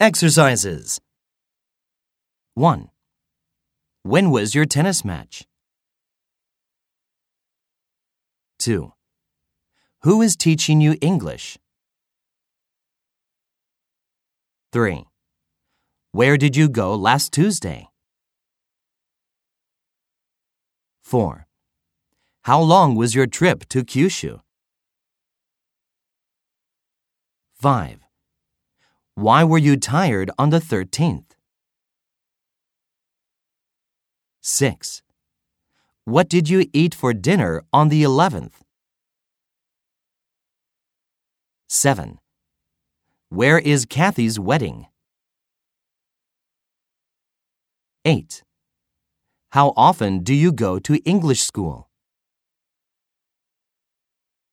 Exercises 1. When was your tennis match? 2. Who is teaching you English? 3. Where did you go last Tuesday? 4. How long was your trip to Kyushu? 5. Why were you tired on the 13th? 6. What did you eat for dinner on the 11th? 7. Where is Kathy's wedding? 8. How often do you go to English school?